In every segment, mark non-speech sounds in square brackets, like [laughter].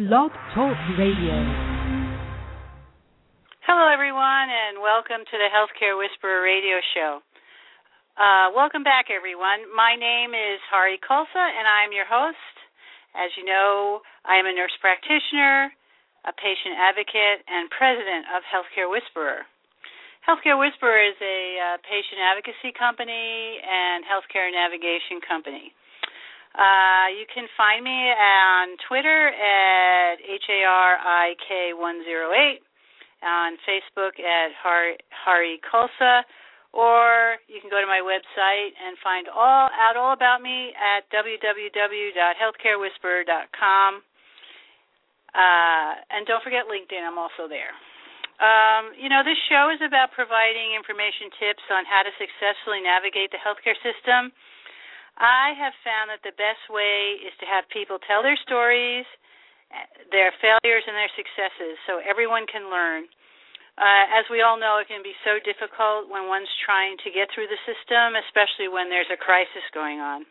Blog Talk Radio. Hello, everyone, and welcome to the Healthcare Whisperer radio show. Uh, welcome back, everyone. My name is Hari Khalsa, and I'm your host. As you know, I am a nurse practitioner, a patient advocate, and president of Healthcare Whisperer. Healthcare Whisperer is a uh, patient advocacy company and healthcare navigation company. Uh, you can find me on Twitter at HARIK108, on Facebook at Hari, Khalsa, or you can go to my website and find all out all about me at www.healthcarewhisperer.com. Uh, and don't forget LinkedIn, I'm also there. Um, you know, this show is about providing information tips on how to successfully navigate the healthcare system I have found that the best way is to have people tell their stories, their failures and their successes, so everyone can learn. Uh, as we all know, it can be so difficult when one's trying to get through the system, especially when there's a crisis going on.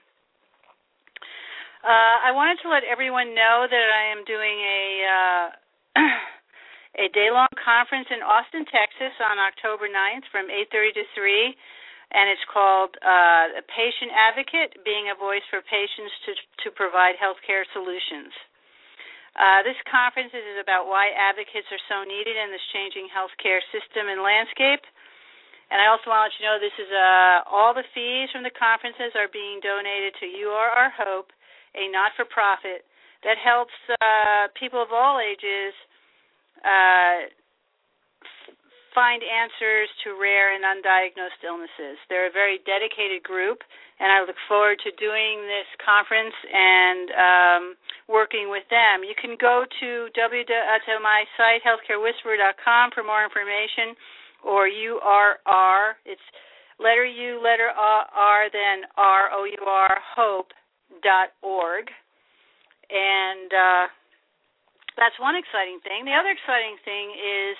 Uh, I wanted to let everyone know that I am doing a uh, [clears throat] a day-long conference in Austin, Texas, on October 9th from 8:30 to 3 and it's called uh, Patient Advocate: Being a Voice for Patients to to Provide Healthcare Solutions. Uh, this conference is about why advocates are so needed in this changing healthcare system and landscape. And I also want to let you know this is uh, all the fees from the conferences are being donated to You Are Our Hope, a not-for-profit that helps uh, people of all ages uh, find answers to rare and undiagnosed illnesses. They're a very dedicated group, and I look forward to doing this conference and um, working with them. You can go to w to my site healthcarewhisperer.com for more information, or URR. It's letter U, letter R, then R O U R hope dot org, and uh, that's one exciting thing. The other exciting thing is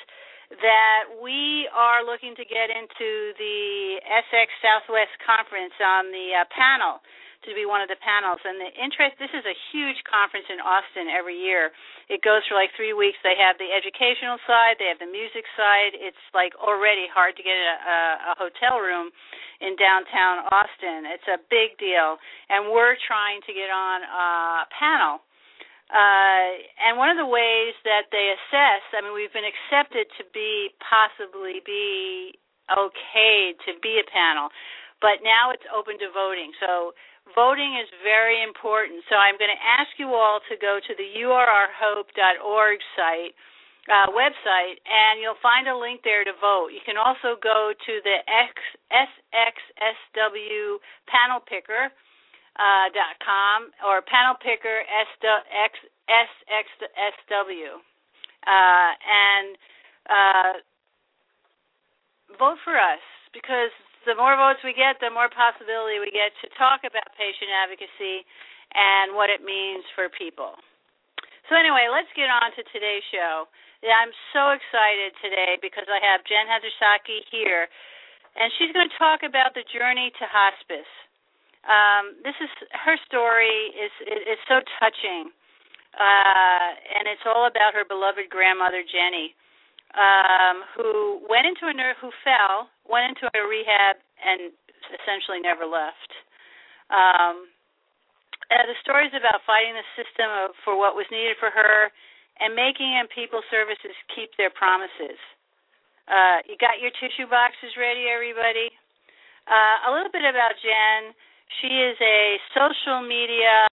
that we are looking to get into the SX Southwest Conference on the uh, panel to be one of the panels. And the interest this is a huge conference in Austin every year. It goes for like three weeks. They have the educational side, they have the music side. It's like already hard to get a, a, a hotel room in downtown Austin. It's a big deal, and we're trying to get on a panel uh, and one of the ways that they assess, I mean, we've been accepted to be possibly be okay to be a panel, but now it's open to voting. So voting is very important. So I'm going to ask you all to go to the urrhope.org site. Uh, website, and you'll find a link there to vote. You can also go to the X, SXSW panel picker, uh, dot com or panel picker SXSW. Uh, and uh, vote for us because the more votes we get, the more possibility we get to talk about patient advocacy and what it means for people. So, anyway, let's get on to today's show. Yeah, I'm so excited today because I have Jen Hashisaki here, and she's going to talk about the journey to hospice um, this is her story is is so touching, uh, and it's all about her beloved grandmother Jenny, um, who went into a who fell, went into a rehab, and essentially never left. Um, uh, the story is about fighting the system of, for what was needed for her, and making and people services keep their promises. Uh, you got your tissue boxes ready, everybody. Uh, a little bit about Jen. She is a social media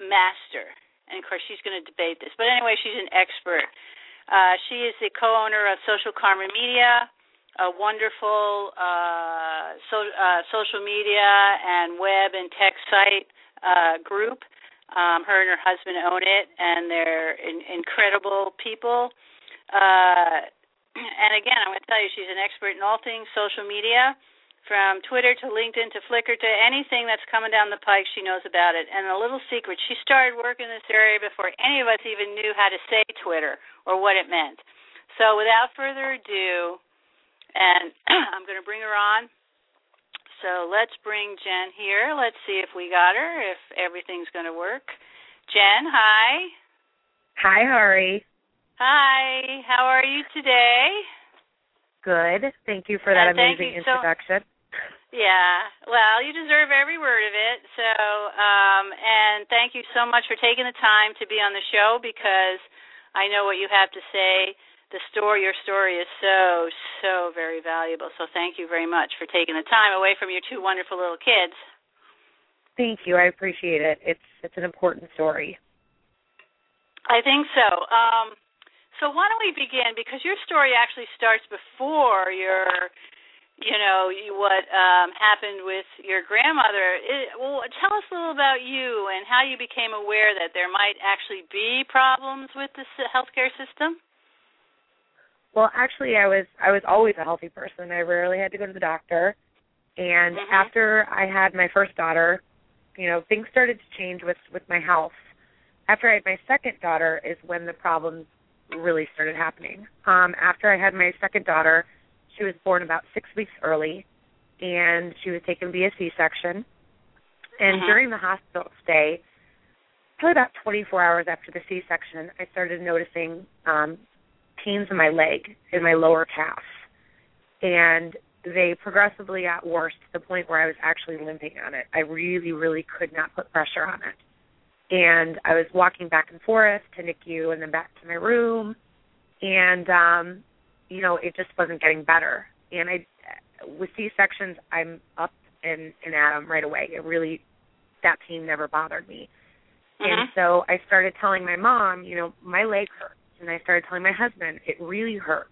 master. And of course, she's going to debate this. But anyway, she's an expert. Uh, she is the co owner of Social Karma Media, a wonderful uh, so, uh, social media and web and tech site uh, group. Um, her and her husband own it, and they're in, incredible people. Uh, [clears throat] and again, I'm going to tell you, she's an expert in all things social media from Twitter to LinkedIn to Flickr to anything that's coming down the pike, she knows about it. And a little secret, she started working in this area before any of us even knew how to say Twitter or what it meant. So without further ado, and [clears throat] I'm going to bring her on. So let's bring Jen here. Let's see if we got her, if everything's going to work. Jen, hi. Hi, Hari. Hi. How are you today? Good. Thank you for that And amazing you so- introduction. Yeah. Well, you deserve every word of it. So, um, and thank you so much for taking the time to be on the show because I know what you have to say. The story, your story is so, so very valuable. So, thank you very much for taking the time away from your two wonderful little kids. Thank you. I appreciate it. It's it's an important story. I think so. Um, so why don't we begin? Because your story actually starts before your, you know, you, what um, happened with your grandmother. It, well, tell us a little about you and how you became aware that there might actually be problems with the s- healthcare system. Well, actually, I was I was always a healthy person. I rarely had to go to the doctor. And Mhm. after I had my first daughter, you know, things started to change with with my health. After I had my second daughter is when the problems really started happening. Um after I had my second daughter, she was born about 6 weeks early and she was taken via C-section. And Mhm. during the hospital stay, probably about 24 hours after the C-section, I started noticing um pains in my leg, in my lower calf. And they progressively got worse to the point where I was actually limping on it. I really, really could not put pressure on it. And I was walking back and forth to NICU and then back to my room. And um, you know, it just wasn't getting better. And I with C sections I'm up and, and at them right away. It really that pain never bothered me. And Mhm. so I started telling my mom, you know, my leg hurts. And I started telling my husband, it really hurts.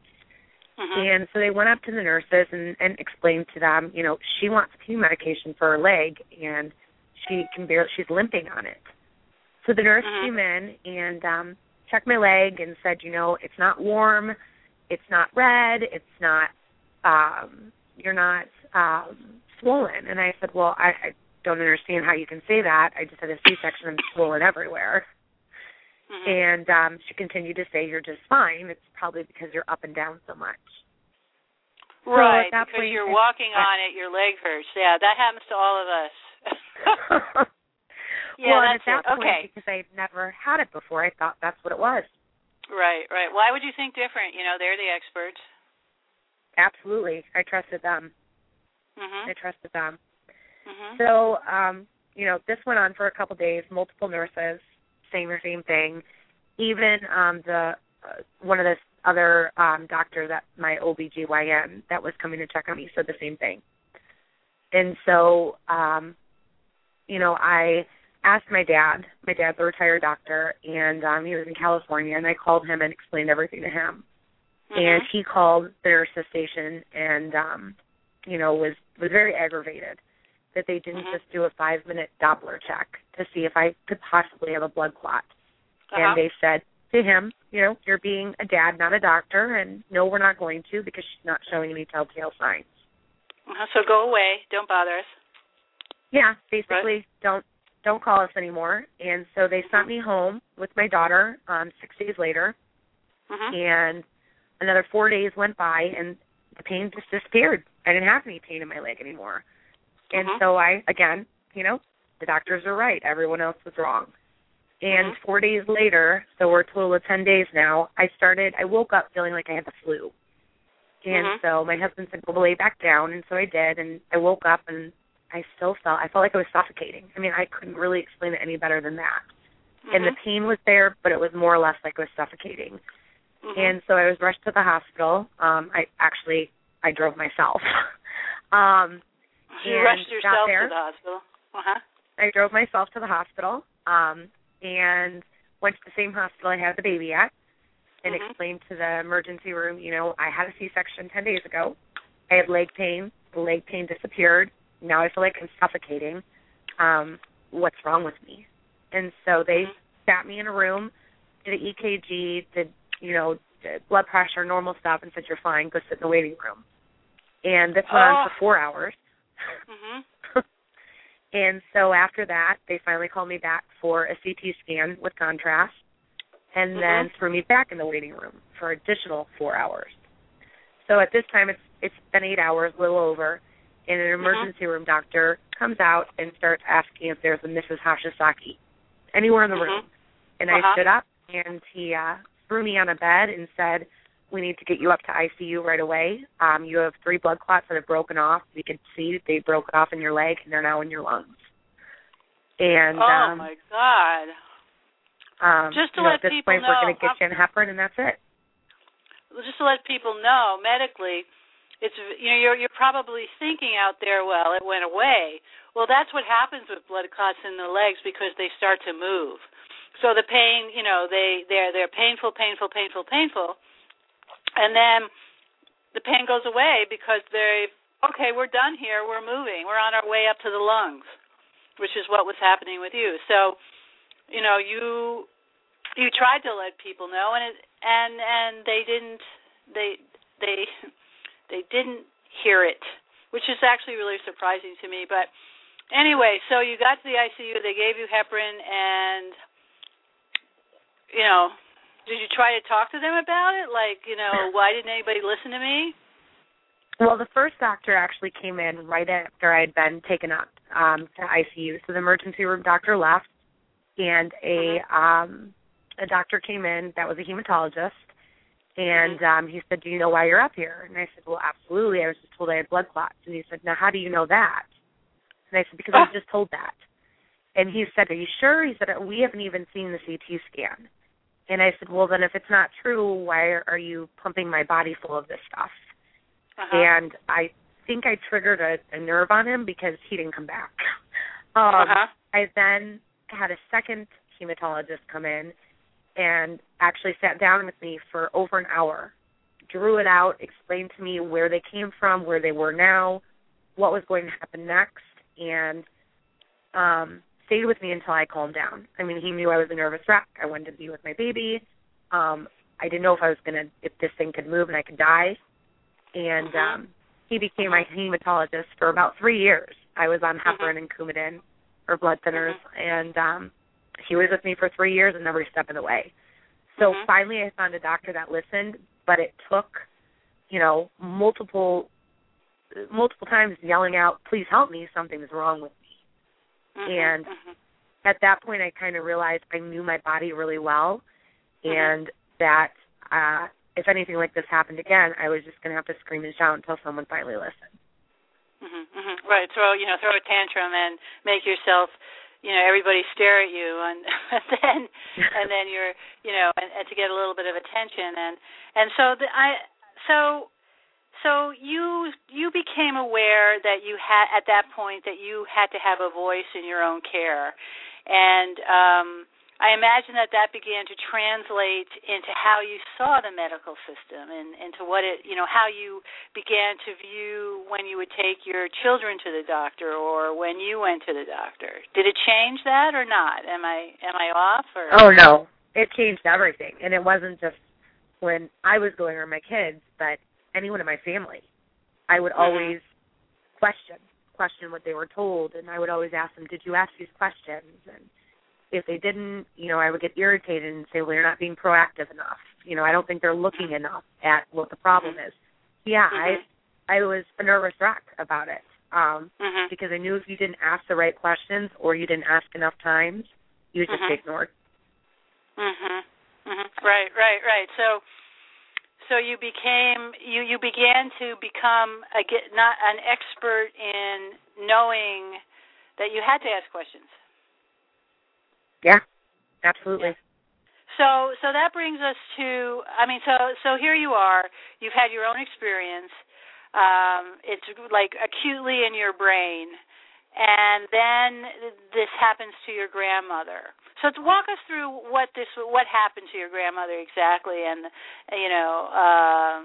Mhm. And so they went up to the nurses and, and explained to them, you know, she wants pain medication for her leg and she can barely she's limping on it. So the nurse Mhm. came in and um checked my leg and said, you know, it's not warm, it's not red, it's not um you're not um swollen and I said, Well, I, I don't understand how you can say that. I just had a C section and swollen everywhere. Mhm. And um she continued to say, You're just fine. It's probably because you're up and down so much. So right, that because point, you're walking I- on it, your leg hurts. Yeah, that happens to all of us. [laughs] [laughs] yeah, well, and that's at that it. point, Okay. because I'd never had it before, I thought that's what it was. Right, right. Why would you think different? You know, they're the experts. Absolutely, I trusted them. Mhm. I trusted them. Mhm. So, um, you know, this went on for a couple days. Multiple nurses saying the same thing. Even um, the uh, one of the other um, doctors at my OBGYN that was coming to check on me said the same thing. And so, um, you know, I asked my dad. My dad's a retired doctor, and um, he was in California. And I called him and explained everything to him. And Mhm. he called the nurses station and, um, you know, was was very aggravated that they didn't Mhm. just do a five minute Doppler check to see if I could possibly have a blood clot. Uh-huh. And they said to him, you know, you're being a dad, not a doctor, and no, we're not going to because she's not showing any telltale signs. Uh-huh. So go away. Don't bother us. Yeah, basically, don't don't call us anymore. And so they sent me home with my daughter um, six days later, Mhm. and another four days went by, and the pain just disappeared. I didn't have any pain in my leg anymore. And Mhm. so I, again, you know, the doctors are right. Everyone else was wrong. And Mhm. four days later, so we're a total of 10 days now, I started, I woke up feeling like I had the flu. And Mhm. so my husband said, go lay back down. And so I did. And I woke up and I still felt, I felt like I was suffocating. I mean, I couldn't really explain it any better than that. And the Mhm. pain was there, but it was more or less like I was suffocating. Mhm. And so I was rushed to the hospital. Um, I actually, I drove myself. [laughs] um, you rushed yourself to the hospital. Uh-huh. I drove myself to the hospital um, and went to the same hospital I had the baby at and Mhm. explained to the emergency room, you know, I had a C-section 10 days ago. I had leg pain. The leg pain disappeared. Now I feel like I'm suffocating. Um, what's wrong with me? And so they sat me in a room, did an EKG, did, you know, did blood pressure, normal stuff, and said, you're fine, go sit in the waiting room. And this went on Oh. for four hours. Mhm. [laughs] and so after that, they finally called me back for a CT scan with contrast, and then Mhm. threw me back in the waiting room for additional four hours. So at this time, it's it's been eight hours, a little over, and an emergency room doctor comes out and starts asking if there's a Mrs. Hashisaki anywhere in the room. And Uh-huh. I stood up and he uh, threw me on a bed and said, "We need to get you up to ICU right away. Um, you have three blood clots that have broken off. We can see that they broke off in your leg, and they're now in your lungs." And oh um, my god! Um, Just to you know, let at this people point, we're going know, to get you in heparin, and that's it. just to let people know medically it's you know you're you're probably thinking out there well it went away. Well that's what happens with blood clots in the legs because they start to move. So the pain you know they they're they're painful painful painful painful. And then the pain goes away because they okay we're done here. We're moving. We're on our way up to the lungs which is what was happening with you. So you know you you tried to let people know and it and and they didn't they they [laughs] they didn't hear it which is actually really surprising to me. But anyway so you got to the ICU they gave you heparin and you know did you try to talk to them about it? Like you know why didn't anybody listen to me? Well, the first doctor actually came in right after I had been taken up um, to ICU. So the emergency room doctor left, and a um, a doctor came in that was a hematologist, and um, he said, "Do you know why you're up here?" And I said, "Well, absolutely. I was just told I had blood clots." And he said, "Now, how do you know that?" And I said, "Because I was just told that." And he said, "Are you sure?" He said, "We haven't even seen the CT scan." And I said, "Well, then if it's not true, why are you pumping my body full of this stuff?" uh-huh. and I think I triggered a, a nerve on him because he didn't come back. [laughs] Um, uh-huh. I then had a second hematologist come in and actually sat down with me for over an hour, drew it out, explained to me where they came from, where they were now, what was going to happen next, and um, stayed with me until I calmed down. I mean, he knew I was a nervous wreck. I wanted to be with my baby. Um, I didn't know if I was gonna, if this thing could move and I could die. And Mhm. um, he became my hematologist for about three years. I was on heparin and Coumadin or blood thinners, Mm-hmm. and um, he was with me for three years and every step of the way. So Mhm. finally, I found a doctor that listened, but it took, you know, multiple, multiple times yelling out, "Please help me! Something's wrong with me." Mhm. and- Mhm. At that point, I kind of realized I knew my body really well, Mhm. and that uh, if anything like this happened again, I was just going to have to scream and shout until someone finally listened. Mhm, mhm. Right. Throw you know throw a tantrum and make yourself you know everybody stare at you and, [laughs] and then and then you're you know and, and to get a little bit of attention and and so the, I so so you you became aware that you had at that point that you had to have a voice in your own care. And um I imagine that that began to translate into how you saw the medical system and into what it, you know, how you began to view when you would take your children to the doctor or when you went to the doctor. Did it change that or not? Am I am I off or Oh no, it changed everything, and it wasn't just when I was going or my kids, but anyone in my family. I would Mhm. always question question what they were told, and I would always ask them, "Did you ask these questions?" And if they didn't, you know, I would get irritated and say, "Well, you're not being proactive enough." You know, I don't think they're looking enough at what the problem is. Yeah, Mhm. I I was a nervous wreck about it. Um Mhm. because I knew if you didn't ask the right questions or you didn't ask enough times, you would just Mhm. get ignored. Mhm. Mhm. Right, right, right. So so you became you you began to become a get not an expert in knowing that you had to ask questions. Yeah, absolutely. So so that brings us to I mean so so here you are you've had your own experience um it's like acutely in your brain and then this happens to your grandmother. So to walk us through what this what happened to your grandmother exactly and you know um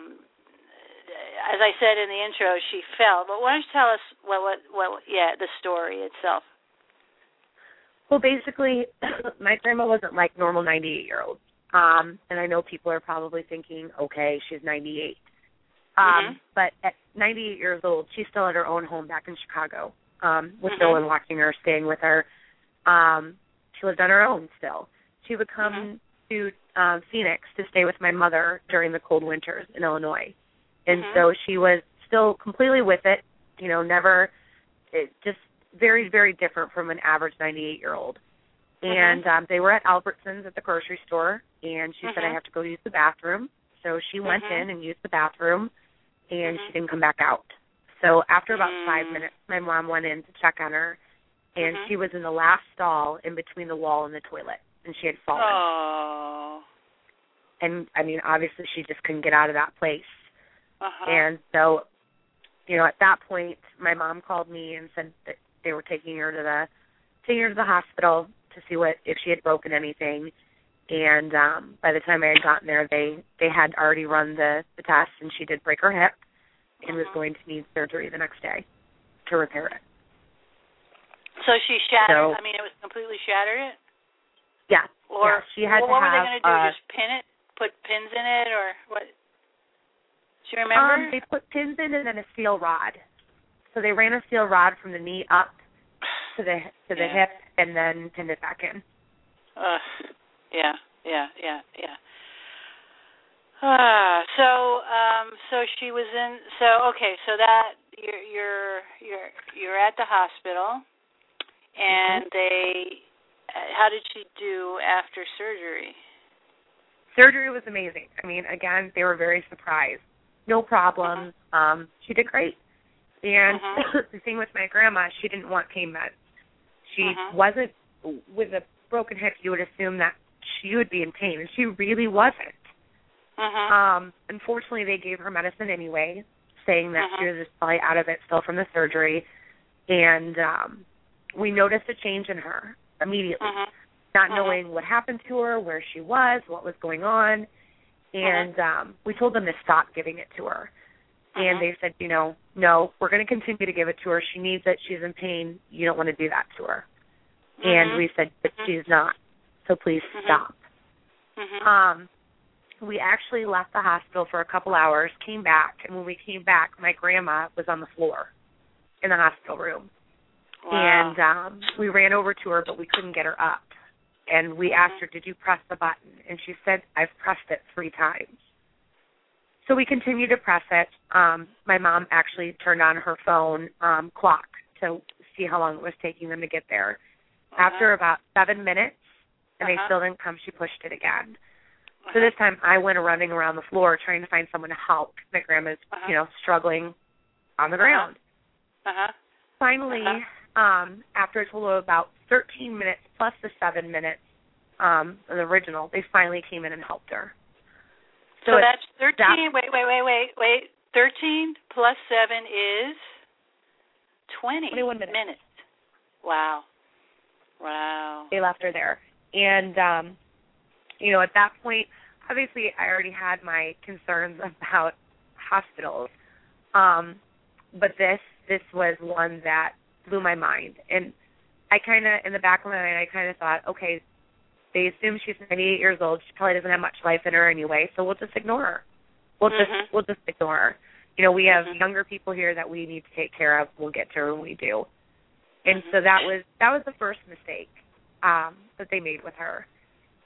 as I said in the intro she fell but why don't you tell us what what what yeah the story itself. Well, basically, [coughs] my grandma wasn't like normal 98 year olds. Um, and I know people are probably thinking, okay, she's 98. Um, Mhm. But at 98 years old, she's still at her own home back in Chicago um, with Mhm. no one watching her, staying with her. Um, she lived on her own still. She would come Mhm. to um, Phoenix to stay with my mother during the cold winters in Illinois. And Mhm. so she was still completely with it, you know, never, it just very, very different from an average 98 year old. and um they were at Albertsons at the grocery store and she said I Mhm. have to go use the bathroom. So she went Mhm. in and used the bathroom and she didn't come back out. So after about Mm. 5 minutes my mom went in to check on her and she was in the last stall in between the wall and the toilet and she had fallen. Oh. And I mean obviously she just couldn't get out of that place. Uh-huh. And so you know at that point my mom called me and said that they were taking her to the taking her to the hospital to see what if she had broken anything and um by the time I had gotten there they they had already run the the test and she did break her hip and was Mhm. going to need surgery the next day to repair it. so she shattered. So- I mean, it was completely shattered. It. Yeah. Or yeah, she had what, to what were have they going to do? uh, Just pin it? Put pins in it, or what? Do you remember? um they put pins in and then a steel rod. So they ran a steel rod from the knee up to the to the Yeah. hip and then pinned it back in. Uh, Yeah, yeah, yeah, yeah. Ah, so um so she was in so okay, so that you're you're you're you're at the hospital and Mm-hmm. they uh, how did she do after surgery? surgery was amazing. I mean, again, they were very surprised. No problems. Um, she did great. And Mhm. [coughs] the thing with my grandma, she didn't want pain meds. She Mhm. wasn't with a broken hip. You would assume that she would be in pain, and she really wasn't. Mhm. Um, unfortunately, they gave her medicine anyway, saying that she Mhm. was just probably out of it still from the surgery. And um, we noticed a change in her immediately Mhm. not Mhm. knowing what happened to her, where she was, what was going on. And um we told them to stop giving it to her. And Mhm. they said, you know, no, we're going to continue to give it to her. She needs it. She's in pain. You don't want to do that to her. And Mhm. we said, but Mhm. she's not. So please Mhm. stop. Um we actually left the hospital for a couple hours, came back, and when we came back, my grandma was on the floor in the hospital room. wow. And um we ran over to her but we couldn't get her up. And we asked her, "Did you press the button?" And she said, "I've pressed it 3 times." So we continued to press it. Um my mom actually turned on her phone um clock to see how long it was taking them to get there. Uh-huh. After about 7 minutes and they Uh-huh. still didn't come, she pushed it again. Uh-huh. So this time I went running around the floor trying to find someone to help. My grandma's, Uh-huh. you know, struggling on the ground Uh-huh. finally, Uh-huh. um, after a total of about 13 minutes plus the seven minutes, um, the original, they finally came in and helped her. So, it's- that's 13. Wait, wait, wait, wait, wait. 13 plus 7 is 20 21 minutes. Wow. Wow. they left her there, and um, you know, at that point, obviously, I already had my concerns [laughs] about hospitals, um, but this this was one that blew my mind, and I kind of, in the back of my mind, I kind of thought, okay, they assume she's 98 years old. She probably doesn't have much life in her anyway, so we'll just ignore her. We'll Mhm. just we'll just ignore her. You know, we have Mhm. younger people here that we need to take care of. We'll get to her when we do. And Mhm. so that was that was the first mistake um that they made with her.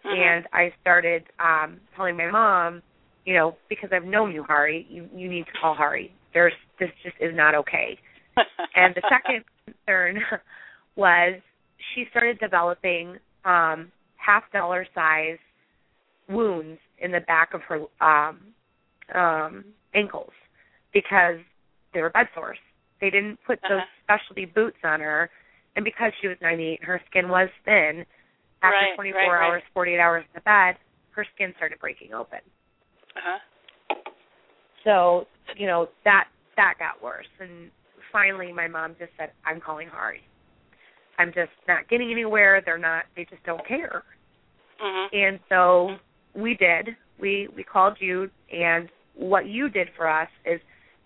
Mhm. And I started um telling my mom, you know, because I've known you, Hari, you you need to call Hari. There's this just is not okay. [laughs] And the second concern [laughs] was she started developing um half dollar size wounds in the back of her um um ankles because they were bed sores. They didn't put those Uh-huh. specialty boots on her and because she was 98 her skin was thin after Right, 24 right, right. hours 48 hours in the bed her skin started breaking open uh-huh. so you know that that got worse and finally my mom just said i'm calling hari i'm just not getting anywhere. They're not they just don't care. Mhm. and so we did. We we called you and what you did for us is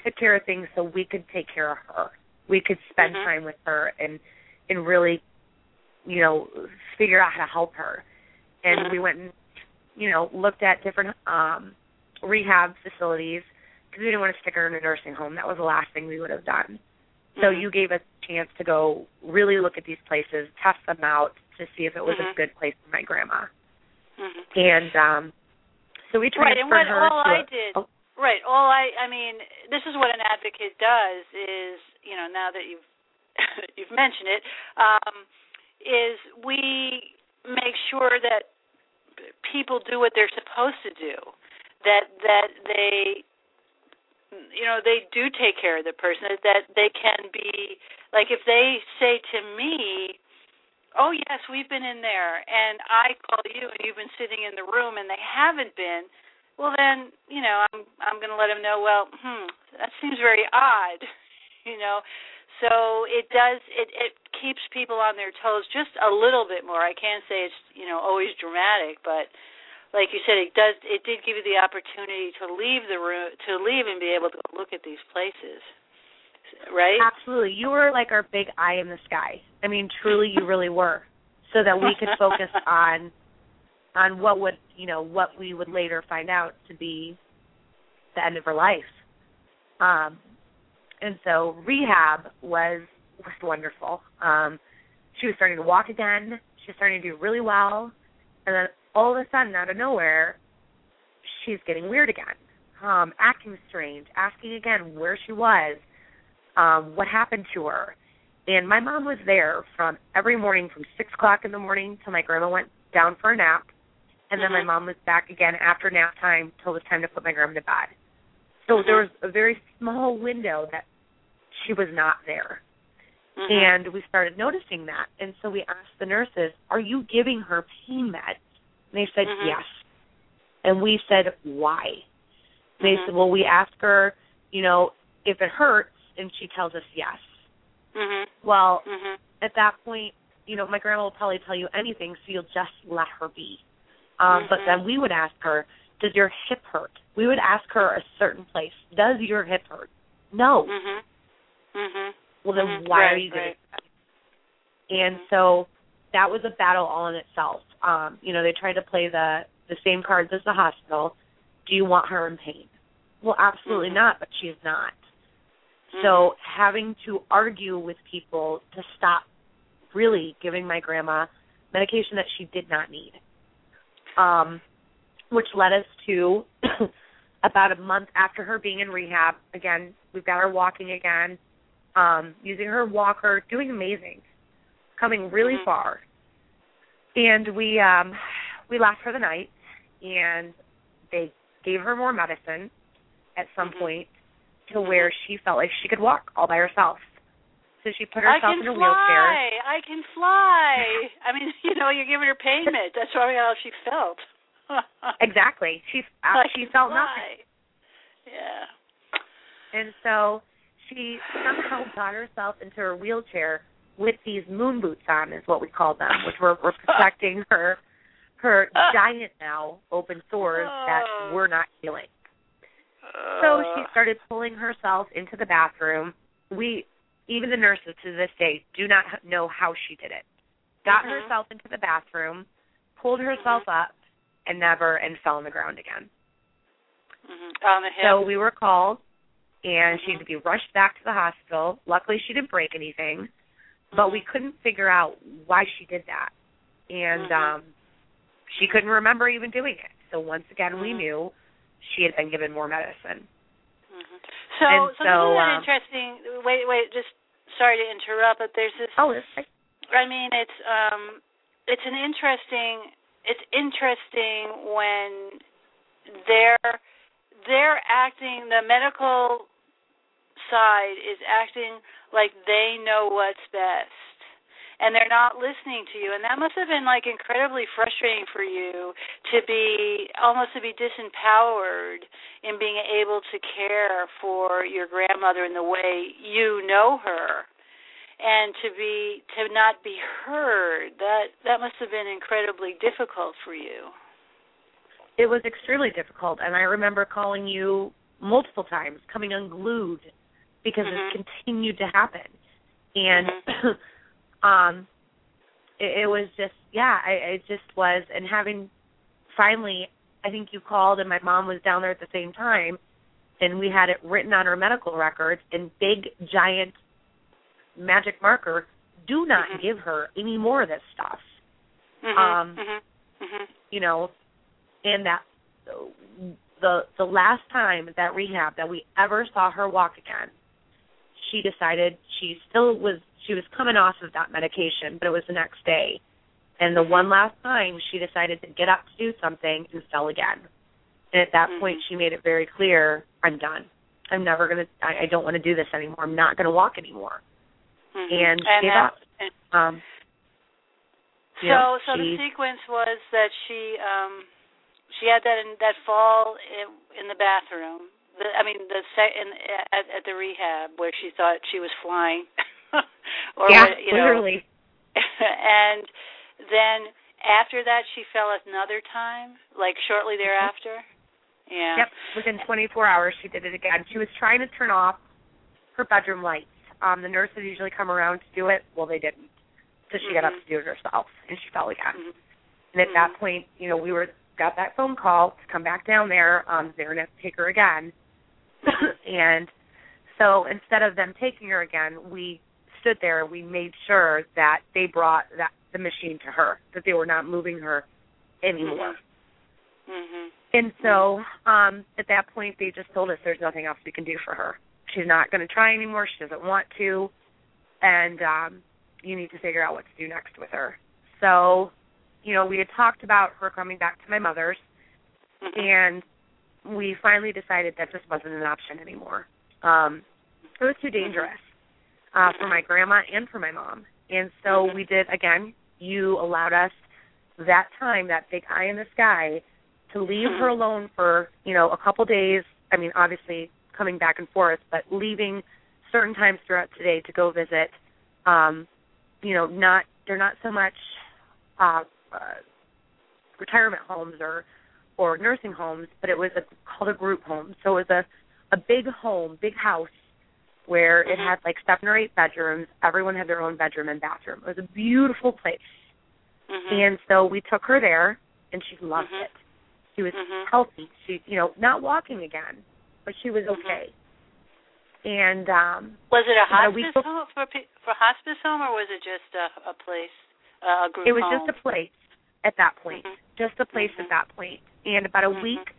took care of things so we could take care of her. We could spend Mhm. time with her and and really you know figure out how to help her. And Mhm. we went and you know looked at different um rehab facilities because we didn't want to stick her in a nursing home. That was the last thing we would have done so Mhm. you gave us a chance to go really look at these places test them out to see if it was a Mhm. good place for my grandma Mhm. and um so we transferred Right, and what all I a- did, oh, right, all I, I mean, this is what an advocate does is, you know, now that you've [laughs] you've mentioned it, um, is we make sure that people do what they're supposed to do. That that they you know they do take care of the person that they can be like if they say to me oh yes we've been in there and i call you and you've been sitting in the room and they haven't been well then you know i'm i'm going to let them know well hmm that seems very odd [laughs] you know? So it does it it keeps people on their toes just a little bit more. I can't say it's you know always dramatic but like you said, it does. It did give you the opportunity to leave the room, to leave and be able to look at these places, right? Absolutely. You were like our big eye in the sky. I mean, truly, you really were, so that we could focus [laughs] on on what would you know what we would later find out to be the end of her life. Um, and so rehab was was wonderful. Um, she was starting to walk again. She was starting to do really well, and then all of a sudden, out of nowhere, she's getting weird again, um, acting strange, asking again where she was, um, what happened to her. And my mom was there from every morning from six o'clock in the morning till my grandma went down for a nap, and then mm-hmm. my mom was back again after nap time till it was time to put my grandma to bed. So mm-hmm. there was a very small window that she was not there. Mm-hmm. And we started noticing that. And so we asked the nurses, Are you giving her pain meds? And they said mm-hmm. yes. And we said why? They mm-hmm. said, well, we ask her, you know, if it hurts, and she tells us yes. Mm-hmm. Well, mm-hmm. at that point, you know, my grandma will probably tell you anything, so you'll just let her be. Um, But Mm-hmm. then we would ask her, does your hip hurt? We would ask her a certain place. Does your hip hurt? No. Mhm. Mhm. Well, then why right, are you doing right. that? And so that was a battle all in itself. Um, you know, they tried to play the the same cards as the hospital. Do you want her in pain? Well, absolutely Mhm. not, but she's not. Mhm. So having to argue with people to stop really giving my grandma medication that she did not need. Um, which led us to [coughs] about a month after her being in rehab. Again, we've got her walking again, um, using her walker, doing amazing, coming really Mhm. far. And we um we left for the night and they gave her more medicine at some Mhm. point to where she felt like she could walk all by herself. So she put herself in a fly. wheelchair. I can fly. I mean, [laughs] you know, you're giving her payment. That's probably how she felt. [laughs] Exactly. She uh, she felt fly. nothing. Yeah. And so she somehow got herself into her wheelchair with these moon boots on, is what we call them, which were, were [laughs] protecting her her giant now open sores that were not healing. So she started pulling herself into the bathroom. We, even the nurses to this day, do not h- know how she did it. Got Mhm. herself into the bathroom, pulled herself up, and never and fell on the ground again. Mhm. On the hip. So we were called, and she Mhm. had to be rushed back to the hospital. Luckily, she didn't break anything, but we couldn't figure out why she did that, and Mhm. um, she couldn't remember even doing it. So once again, we Mhm. knew she had been given more medicine. Mhm. So, And so, so, isn't that um, interesting? Wait, wait. Just sorry to interrupt, but there's this. Oh, it's I mean, it's um, it's an interesting. It's interesting when they're they're acting. The medical side is acting like they know what's best, and they're not listening to you. And that must have been like incredibly frustrating for you to be almost to be disempowered in being able to care for your grandmother in the way you know her. And to be to not be heard that that must have been incredibly difficult for you. It was extremely difficult, and I remember calling you multiple times, coming unglued because Mhm. this continued to happen, and Mhm. [clears throat] um, it, it was just yeah, I, it just was, and having finally, I think you called, and my mom was down there at the same time, and we had it written on her medical records in big giant magic marker. Do not Mhm. give her any more of this stuff. Mhm. Um, Mhm. Mhm. you know, and that the the last time at that rehab that we ever saw her walk again, she decided she still was she was coming off of that medication, but it was the next day, And the one last time she decided to get up to do something and fell again. And at that mm-hmm. point she made it very clear, I'm done. I'm never gonna I, I don't want to do this anymore. I'm not gonna walk anymore. Mm-hmm. And, and gave up. Um so know, so she, the sequence was that she um she had that in, that fall in, in the bathroom. The, I mean the set in at, at the rehab where she thought she was flying. [laughs] or yeah, what, you literally. Know, [laughs] and then after that she fell another time, like shortly Mm-hmm. thereafter. Yeah. Yep. Within 24 hours, she did it again. She was trying to turn off her bedroom lights. Um, the nurses usually come around to do it. Well, they didn't. So she mm-hmm. got up to do it herself, and she fell again. Mm-hmm. And at that point, you know, we were got that phone call to come back down there. Um, they were going to take her again. [coughs] [coughs] and so instead of them taking her again, we stood there. And we made sure that they brought that the machine to her, that they were not moving her anymore. Mhm. And so um at that point they just told us there's nothing else we can do for her. She's not going to try anymore. She doesn't want to. And um you need to figure out what to do next with her. So, you know, we had talked about her coming back to my mother's Mm-hmm. and we finally decided that just wasn't an option anymore. Um it was too dangerous uh for my grandma and for my mom. And so Mhm. we did again, you allowed us that time, that big eye in the sky to leave her alone for you know a couple days i mean obviously coming back and forth but leaving certain times throughout today to go visit um you know not they're not so much uh, uh retirement homes or or nursing homes but it was a called a group home so it was a a big home big house where it Mhm. had like seven or eight bedrooms everyone had their own bedroom and bathroom it was a beautiful place Mhm. and so we took her there and she loved Mhm. it she was Mhm. healthy. She, you know, not walking again, but she was Mhm. okay. And um Was it a about a week hospice home for for hospice home, or was it just a, a place, a group it was home? just a place at that point, Mhm. just a place Mhm. at that point. And about a Mhm. week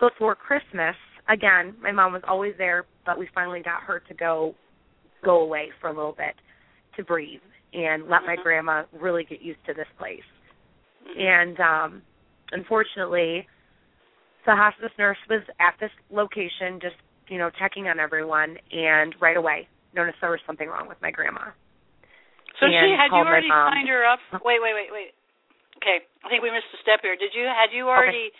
before Christmas, again, my mom was always there, but we finally got her to go go away for a little bit to breathe and let my Mhm. grandma really get used to this place. Mhm. And um unfortunately the hospice nurse was at this location just, you know, checking on everyone and right away noticed there was something wrong with my grandma. So she had you already signed her up. Wait, wait, wait, wait. Okay, I think we missed a step here. Did you had you already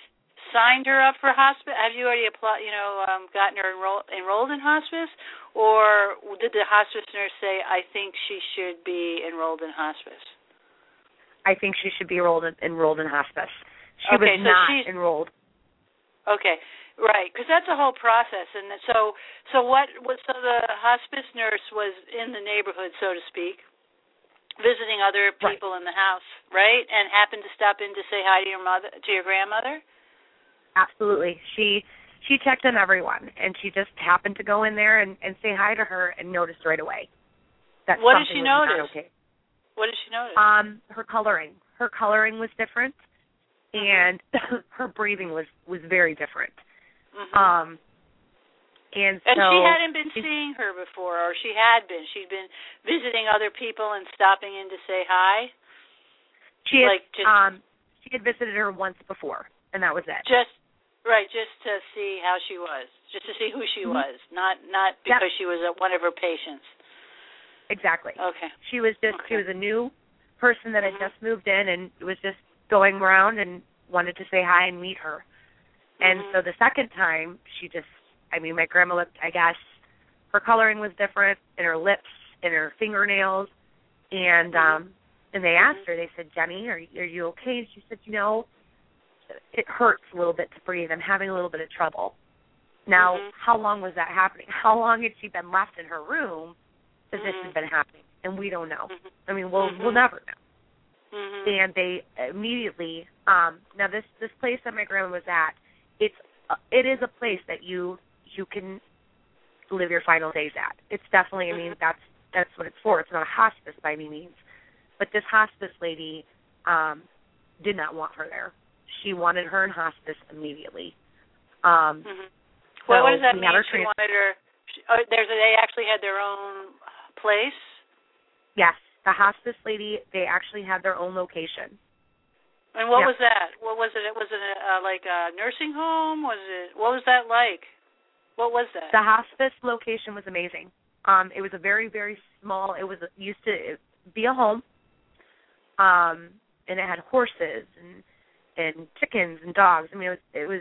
signed her up for hospice? Have you already applied? You know, um, gotten her enrolled enrolled in hospice, or did the hospice nurse say, "I think she should be enrolled in hospice"? I think she should be enrolled in, enrolled in hospice. She Okay, was so not she's- enrolled. Okay, right, because that's a whole process, and so so what? What? So the hospice nurse was in the neighborhood, so to speak, visiting other Right. people in the house, right? And happened to stop in to say hi to your mother, to your grandmother. Absolutely. She she checked on everyone and she just happened to go in there and, and say hi to her and noticed right away. That What did she notice? Okay. What did she notice? Um, her coloring. Her coloring was different Mm-hmm. and [clears throat] her breathing was was very different. Mhm. Um and so and she hadn't been seeing her before, or she had been. She'd been visiting other people and stopping in to say hi. she had, like just- um she had visited her once before and that was it. Just right, just to see how she was, just to see who she Mhm. was, not not Yep. because she was a, one of her patients. Exactly. Okay. She was just she was a new person that had Mhm. just moved in and was just going around and wanted to say hi and meet her. And Mhm. so the second time she just I mean my grandma looked I guess her coloring was different in her lips and her fingernails and um and they asked her they said Jenny are are you okay and she said you know it hurts a little bit to breathe I'm having a little bit of trouble. Now Mhm. how long was that happening? [laughs] How long had she been left in her room that this Mhm. had been happening? And we don't know. Mhm. I mean, we'll we'll never know. Mhm. And they immediately um now this this place that my grandma was at, it's uh, it is a place that you you can live your final days at. It's definitely I mean Mhm. that's that's what it's for. It's not a hospice by any means. But this hospice lady um did not want her there. She wanted her in hospice immediately. Um Mhm. Well, what does that mean? her She trans- wanted her. She, oh, there's they actually had their own place. yes, the hospice lady, they actually had their own location. And what Yeah. was that? What was it? Was it a, uh, like a nursing home? Was it? What was that like? What was that? The hospice location was amazing. Um, it was a very, very small. It was used to be a home, um, and it had horses and and chickens and dogs. I mean, it was it was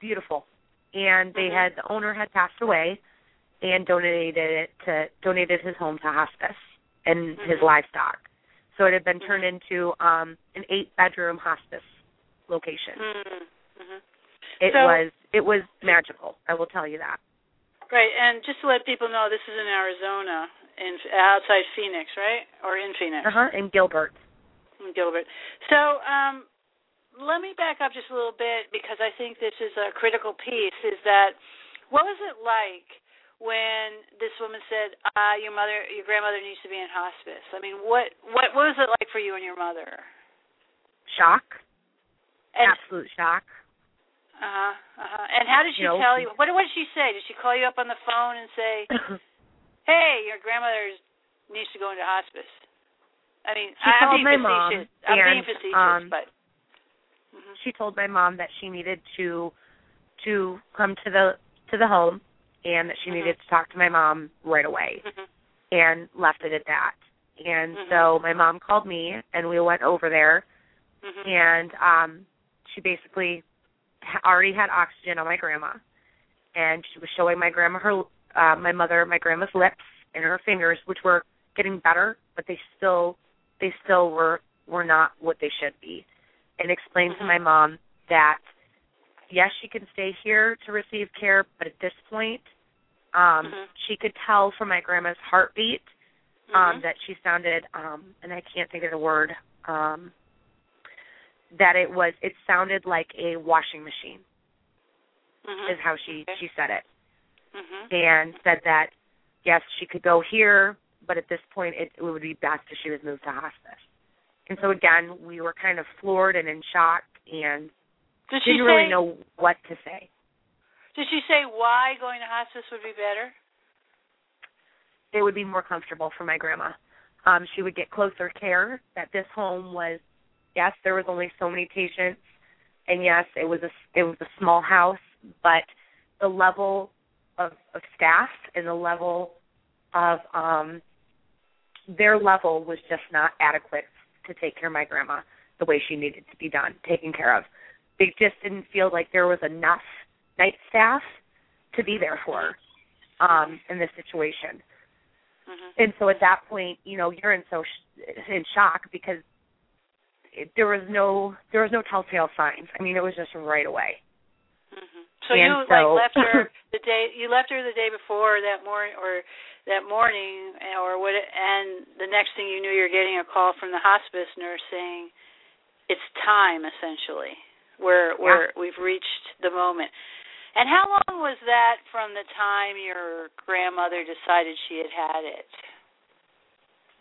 beautiful. And they Mhm. had the owner had passed away, and donated it to donated his home to hospice and his Mhm. livestock. So it had been turned Mhm. into um an eight bedroom hospice location. Mm-hmm. It So- was it was magical. I will tell you that. Right, and just to let people know, this is in Arizona, in outside Phoenix, right, or in Phoenix, Uh huh. And Gilbert. in Gilbert. So, um, let me back up just a little bit because I think this is a critical piece. Is that what was it like when this woman said, "Ah, your mother, your grandmother needs to be in hospice"? I mean, what what what was it like for you and your mother? Shock. And Absolute shock. Uh-huh, uh-huh. And how did she You know, tell you? What what did she say? Did she call you up on the phone and say, [coughs] "Hey, your grandmother needs to go into hospice"? I mean, She I'm called being my mom, facetious. I'm being and, facetious, um, but Mhm. she told my mom that she needed to to come to the to the home and that she Mhm. needed to talk to my mom right away Mhm. and left it at that. And Mhm. so my mom called me and we went over there Mhm. and um she basically already had oxygen on my grandma and she was showing my grandma her uh my mother my grandma's lips and her fingers which were getting better but they still they still were were not what they should be and explained to my mom that yes she can stay here to receive care but at this point um Mhm. she could tell from my grandma's heartbeat um Mhm. that she sounded um and I can't think of the word um that it was it sounded like a washing machine Mhm. is how she Okay. she said it Mhm. and said that yes she could go here but at this point it, it would be best if she was moved to hospice and so again we were kind of floored and in shock and Did she didn't say? really know what to say Did she say why going to hospice would be better? it would be more comfortable for my grandma. Um, she would get closer care. That this home was, yes, there was only so many patients, and yes, it was a it was a small house, but the level of, of staff and the level of um, their level was just not adequate to take care of my grandma the way she needed to be done, taken care of. They just didn't feel like there was enough night staff to be there for her um, in this situation. Mhm. And so at that point, you know, you're in so sh- in shock because it, there was no there was no telltale signs. I mean, it was just right away. Mhm. So And you so- like left her [laughs] the day you left her the day before that morning or that morning or what and the next thing you knew you're getting a call from the hospice nurse saying it's time essentially. We're we're we've reached the moment. And how long was that from the time your grandmother decided she had had it?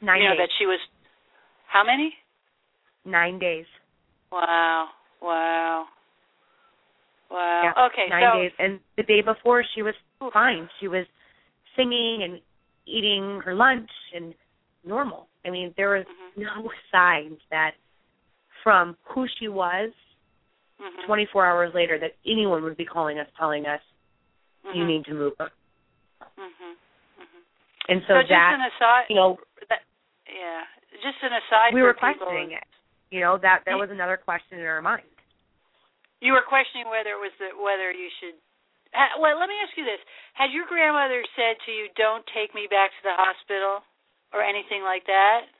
Nine you know days. that she was how many? Nine days. Wow. Wow. Wow. Yeah, okay, Nine so days. And the day before, she was fine. She was singing and eating her lunch and normal. I mean, there was Mhm. no signs that from who she was Mhm. 24 hours later that anyone would be calling us telling us you Mhm. need to move her. Mhm. Mhm. And So, so, just that an aside, you know that, yeah, just an aside. we were people. questioning it. You know that that was another question in our mind. You were questioning whether it was the, whether you should. Well, let me ask you this: Had your grandmother said to you, "Don't take me back to the hospital," or anything like that?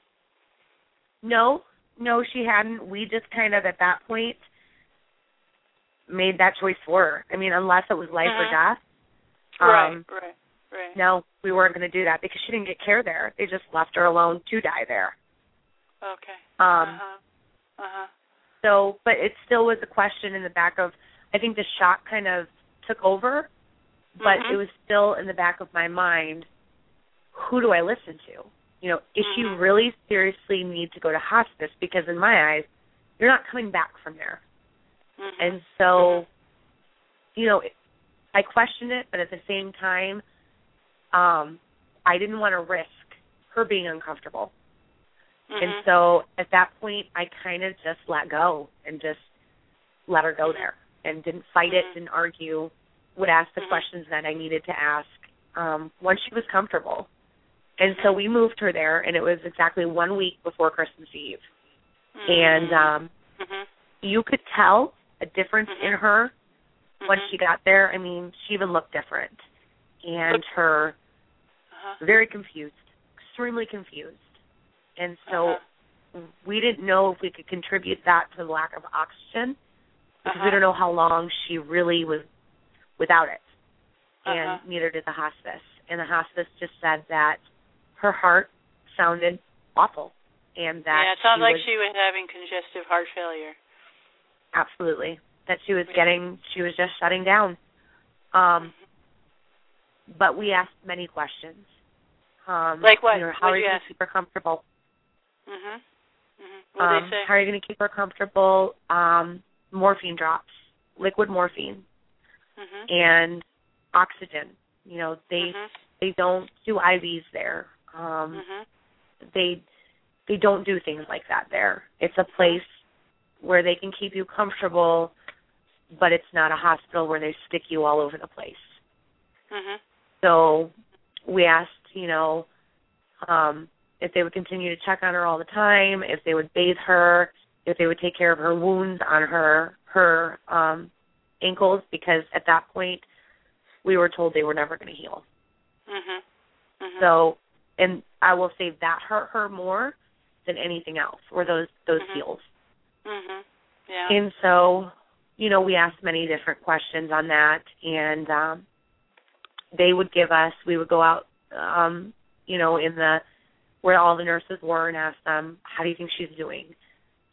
No, no, she hadn't. We just kind of at that point made that choice for her. I mean, unless it was life or death. right, Um, right, right. No, we weren't going to do that because she didn't get care there. They just left her alone to die there. Okay. Um, uh huh. Uh huh. So, but it still was a question in the back of. I think the shock kind of took over, but Mhm. it was still in the back of my mind. Who do I listen to? You know, if you Mhm. really seriously need to go to hospice, because in my eyes, you're not coming back from there. Mhm. And so, you know, I questioned it, but at the same time, um, I didn't want to risk her being uncomfortable. Mm-hmm. And so at that point, I kind of just let go and just let her go there and didn't fight it, Mhm. didn't argue, would ask the Mhm. questions that I needed to ask um, once she was comfortable. And so we moved her there, and it was exactly one week before Christmas Eve. And um, you could tell a difference in her once she got there. I mean, she even looked different, and her Uh-huh. very confused, extremely confused. And so Uh-huh. we didn't know if we could contribute that to the lack of oxygen because Uh-huh. we don't know how long she really was without it, and Uh-huh. neither did the hospice. And the hospice just said that her heart sounded awful, and that yeah, it sounds like was, she was having congestive heart failure. absolutely that she was getting she was just shutting down. Um, but we asked many questions. Um, Like what? You know, how What'd are you you going ask? to keep her comfortable? Mhm. Mhm. What um? How are you going to keep her comfortable? Um, morphine drops, liquid morphine, Mhm. and oxygen. You know, they Mhm. they don't do IVs there. Um, Mhm. They they don't do things like that there. It's a place where they can keep you comfortable, but it's not a hospital where they stick you all over the place. Mhm. So we asked, you know, um, if they would continue to check on her all the time, if they would bathe her, if they would take care of her wounds on her her um ankles because at that point we were told they were never going to heal. Mhm. Mhm. So and I will say that hurt her more than anything else were those those Mhm. heels. Mhm. Yeah. And so, you know, we asked many different questions on that and um they would give us we would go out um, you know, in the where all the nurses were and ask them, How do you think she's doing?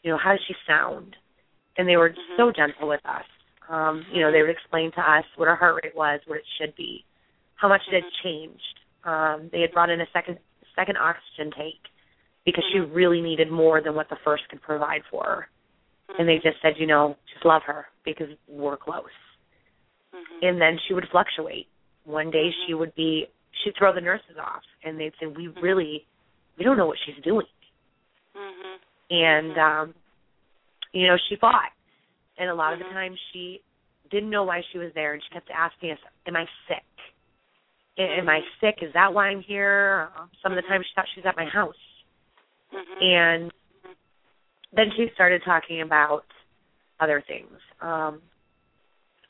You know, how does she sound? And they were Mhm. so gentle with us. Um, you know, they would explain to us what her heart rate was, what it should be, how much it had Mhm. changed. Um, they had brought in a second second oxygen tank because she Mhm. really needed more than what the first could provide for her and they Mhm. just said, you know, just love her because we're close. Mhm. And then she would fluctuate. One day she would be, she'd throw the nurses off, and they'd say, we really, we don't know what she's doing. Mhm. And, Mhm. um, you know, she fought. And a lot of Mhm. the time she didn't know why she was there, and she kept asking us, am I sick? Am I Mhm. sick? Is that why I'm here? Some of the time she thought she was at my house. And then she started talking about other things um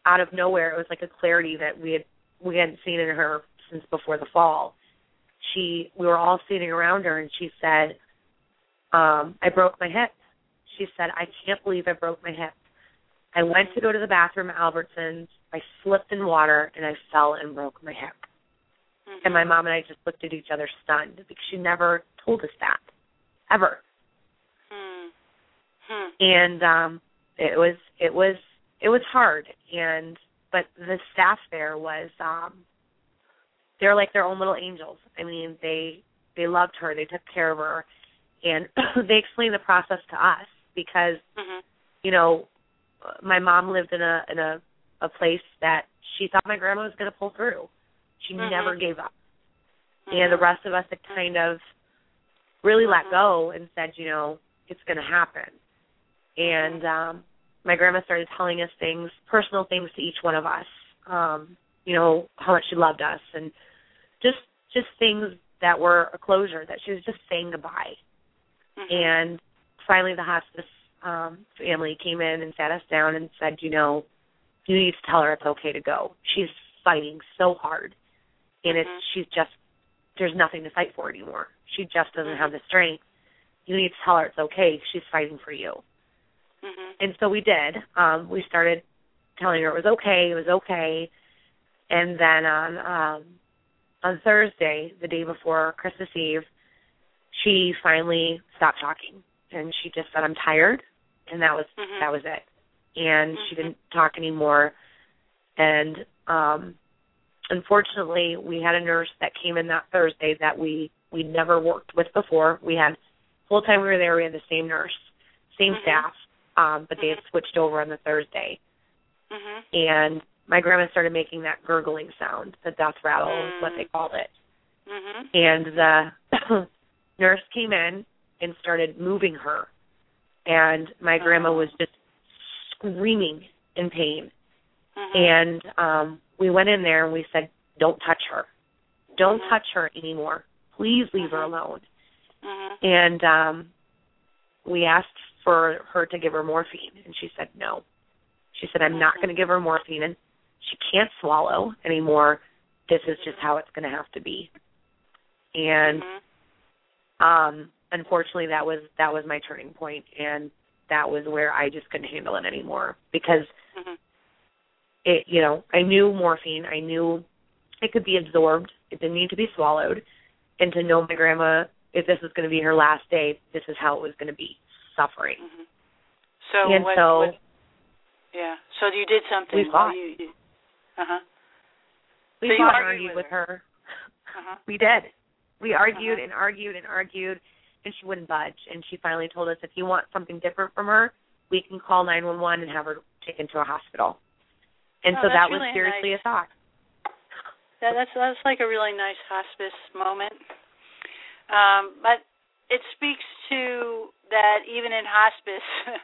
out of nowhere it was like a clarity that we had we hadn't seen in her since before the fall she we were all sitting around her and she said um i broke my hip she said i can't believe i broke my hip i went to go to the bathroom at albertsons i slipped in water and i fell and broke my hip Mhm. and my mom and i just looked at each other stunned because she never told us that ever Hmm. Hmm. and um it was it was it was hard and but the staff there was um they're like their own little angels i mean they they loved her they took care of her and [clears throat] they explained the process to us because Mhm. you know my mom lived in a in a a place that she thought my grandma was going to pull through she Mhm. never gave up and the Mhm. rest of us had kind of really let Mhm. go and said, you know, it's going to happen. And um my grandma started telling us things, personal things to each one of us. Um, you know, how much she loved us and just just things that were a closure that she was just saying goodbye. Mhm. And finally the hospice um family came in and sat us down and said, you know, you need to tell her it's okay to go. She's fighting so hard. And it's she's just there's nothing to fight for anymore. She just doesn't Mhm. have the strength. You need to tell her it's okay. She's fighting for you. Mhm. And so we did. Um, we started telling her it was okay, it was okay. And then on um on Thursday, the day before Christmas Eve, she finally stopped talking and she just said, I'm tired and that was Mhm. that was it. And she Mhm. didn't talk anymore. And um unfortunately we had a nurse that came in that Thursday that we we never worked with before. We had full time we were there, we had the same nurse, same Mhm. staff, um, but they had Mhm. switched over on the Thursday. Mhm. And my grandma started making that gurgling sound, the death rattle is what Mm. they called it. Mhm. And the [coughs] nurse came in and started moving her. And my grandma Oh. was just screaming in pain. Mhm. And um we went in there and we said, Don't touch her. Don't Mhm. touch her anymore. Please leave her Mhm. alone. Mhm. And um we asked for her to give her morphine and she said no. She said, I'm not going to give her morphine and she can't swallow anymore. This is just how it's going to have to be. And Mhm. um unfortunately that was that was my turning point and that was where I just couldn't handle it anymore because Mhm. it you know, I knew morphine, I knew it could be absorbed, it didn't need to be swallowed. And to know my grandma if this was going to be her last day, this is how it was going to be, suffering. Mhm. So and what, so what? Yeah. So you did something. We fought. You, you, uh huh. we so fought and argued with her. Uh huh. We did. We argued Uh-huh. and argued and argued, and she wouldn't budge. And she finally told us, if you want something different from her, we can call 911 and have her taken to a hospital. And Oh, so that was really seriously nice. a thought. That, that's that's like a really nice hospice moment. Um, but it speaks to that even in hospice, [laughs]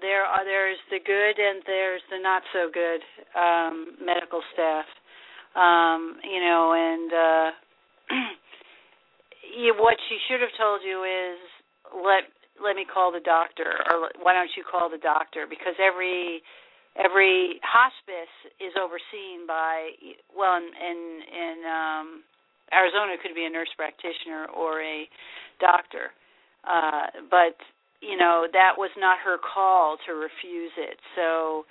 there are there's the good and there's the not so good um, medical staff. Um, you know, and uh, [clears throat] you, what she should have told you is let let me call the doctor, or why don't you call the doctor? Because every every hospice is overseen by well in in, in um Arizona could be a nurse practitioner or a doctor. Uh but you know that was not her call to refuse it. So